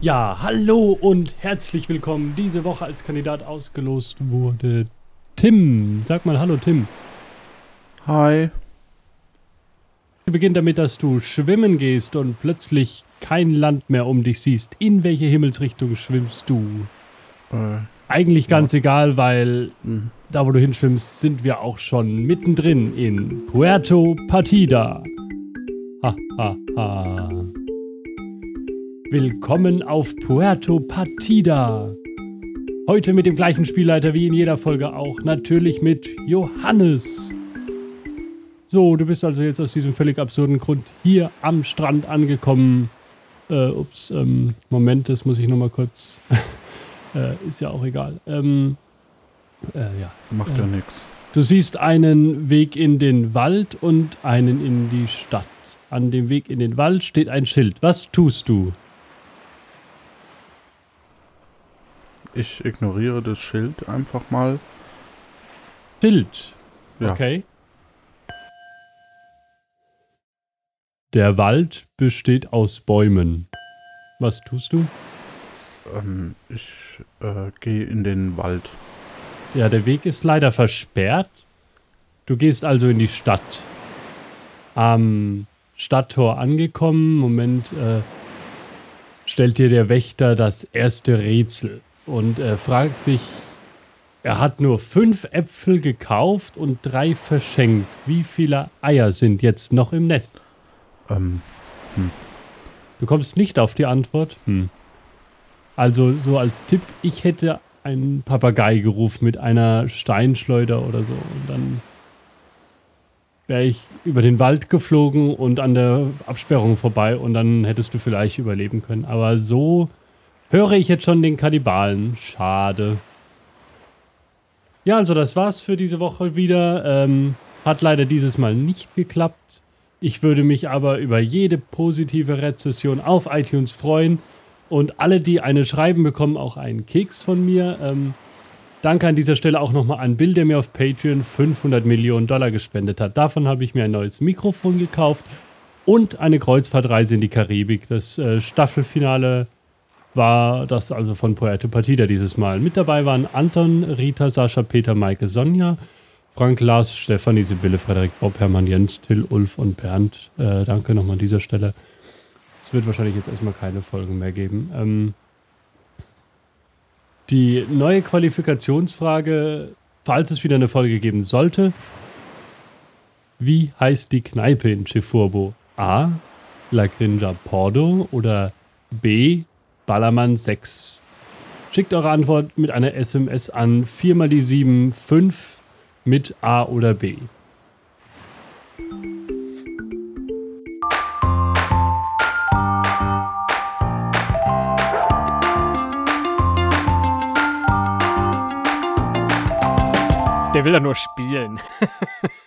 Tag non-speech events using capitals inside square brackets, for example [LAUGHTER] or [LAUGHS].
Ja, hallo und herzlich willkommen. Diese Woche als Kandidat ausgelost wurde Tim. Sag mal Hallo, Tim. Hi. Wir beginnen damit, dass du schwimmen gehst und plötzlich kein Land mehr um dich siehst. In welche Himmelsrichtung schwimmst du? Äh, Eigentlich ganz egal, weil mh. da, wo du hinschwimmst, sind wir auch schon mittendrin in Puerto Partida. Ha, ha, ha. Willkommen auf Puerto Partida. Heute mit dem gleichen Spielleiter wie in jeder Folge auch, natürlich mit Johannes. So, du bist also jetzt aus diesem völlig absurden Grund hier am Strand angekommen. Äh, ups, ähm, Moment, das muss ich nochmal kurz. [LAUGHS] äh, ist ja auch egal. Ähm, äh, ja. macht ja nix. Du siehst einen Weg in den Wald und einen in die Stadt. An dem Weg in den Wald steht ein Schild. Was tust du? Ich ignoriere das Schild einfach mal. Schild. Ja. Okay. Der Wald besteht aus Bäumen. Was tust du? Ähm, ich äh, gehe in den Wald. Ja, der Weg ist leider versperrt. Du gehst also in die Stadt. Am Stadttor angekommen, Moment, äh, stellt dir der Wächter das erste Rätsel und er fragt dich, er hat nur fünf Äpfel gekauft und drei verschenkt. Wie viele Eier sind jetzt noch im Nest? Ähm, Du kommst nicht auf die Antwort? Hm. Also so als Tipp, ich hätte einen Papagei gerufen mit einer Steinschleuder oder so. Und dann wäre ich über den Wald geflogen und an der Absperrung vorbei und dann hättest du vielleicht überleben können. Aber so höre ich jetzt schon den Kannibalen. Schade. Ja, also das war's für diese Woche wieder. Ähm, hat leider dieses Mal nicht geklappt. Ich würde mich aber über jede positive Rezession auf iTunes freuen. Und alle, die eine schreiben, bekommen auch einen Keks von mir. Ähm, danke an dieser Stelle auch nochmal an Bill, der mir auf Patreon 500 Millionen Dollar gespendet hat. Davon habe ich mir ein neues Mikrofon gekauft und eine Kreuzfahrtreise in die Karibik. Das äh, Staffelfinale war das also von Puerto Partida dieses Mal. Mit dabei waren Anton, Rita, Sascha, Peter, Maike, Sonja, Frank, Lars, Stefanie, Sibylle, Frederik, Bob, Hermann, Jens, Till, Ulf und Bernd. Äh, danke nochmal an dieser Stelle. Es wird wahrscheinlich jetzt erstmal keine Folgen mehr geben. Ähm, die neue Qualifikationsfrage, falls es wieder eine Folge geben sollte. Wie heißt die Kneipe in Chifurbo? A. La Grinja Pordo oder B. Ballermann 6? Schickt eure Antwort mit einer SMS an 4 mal die 7 5 mit A oder B. Der will ja nur spielen. [LAUGHS]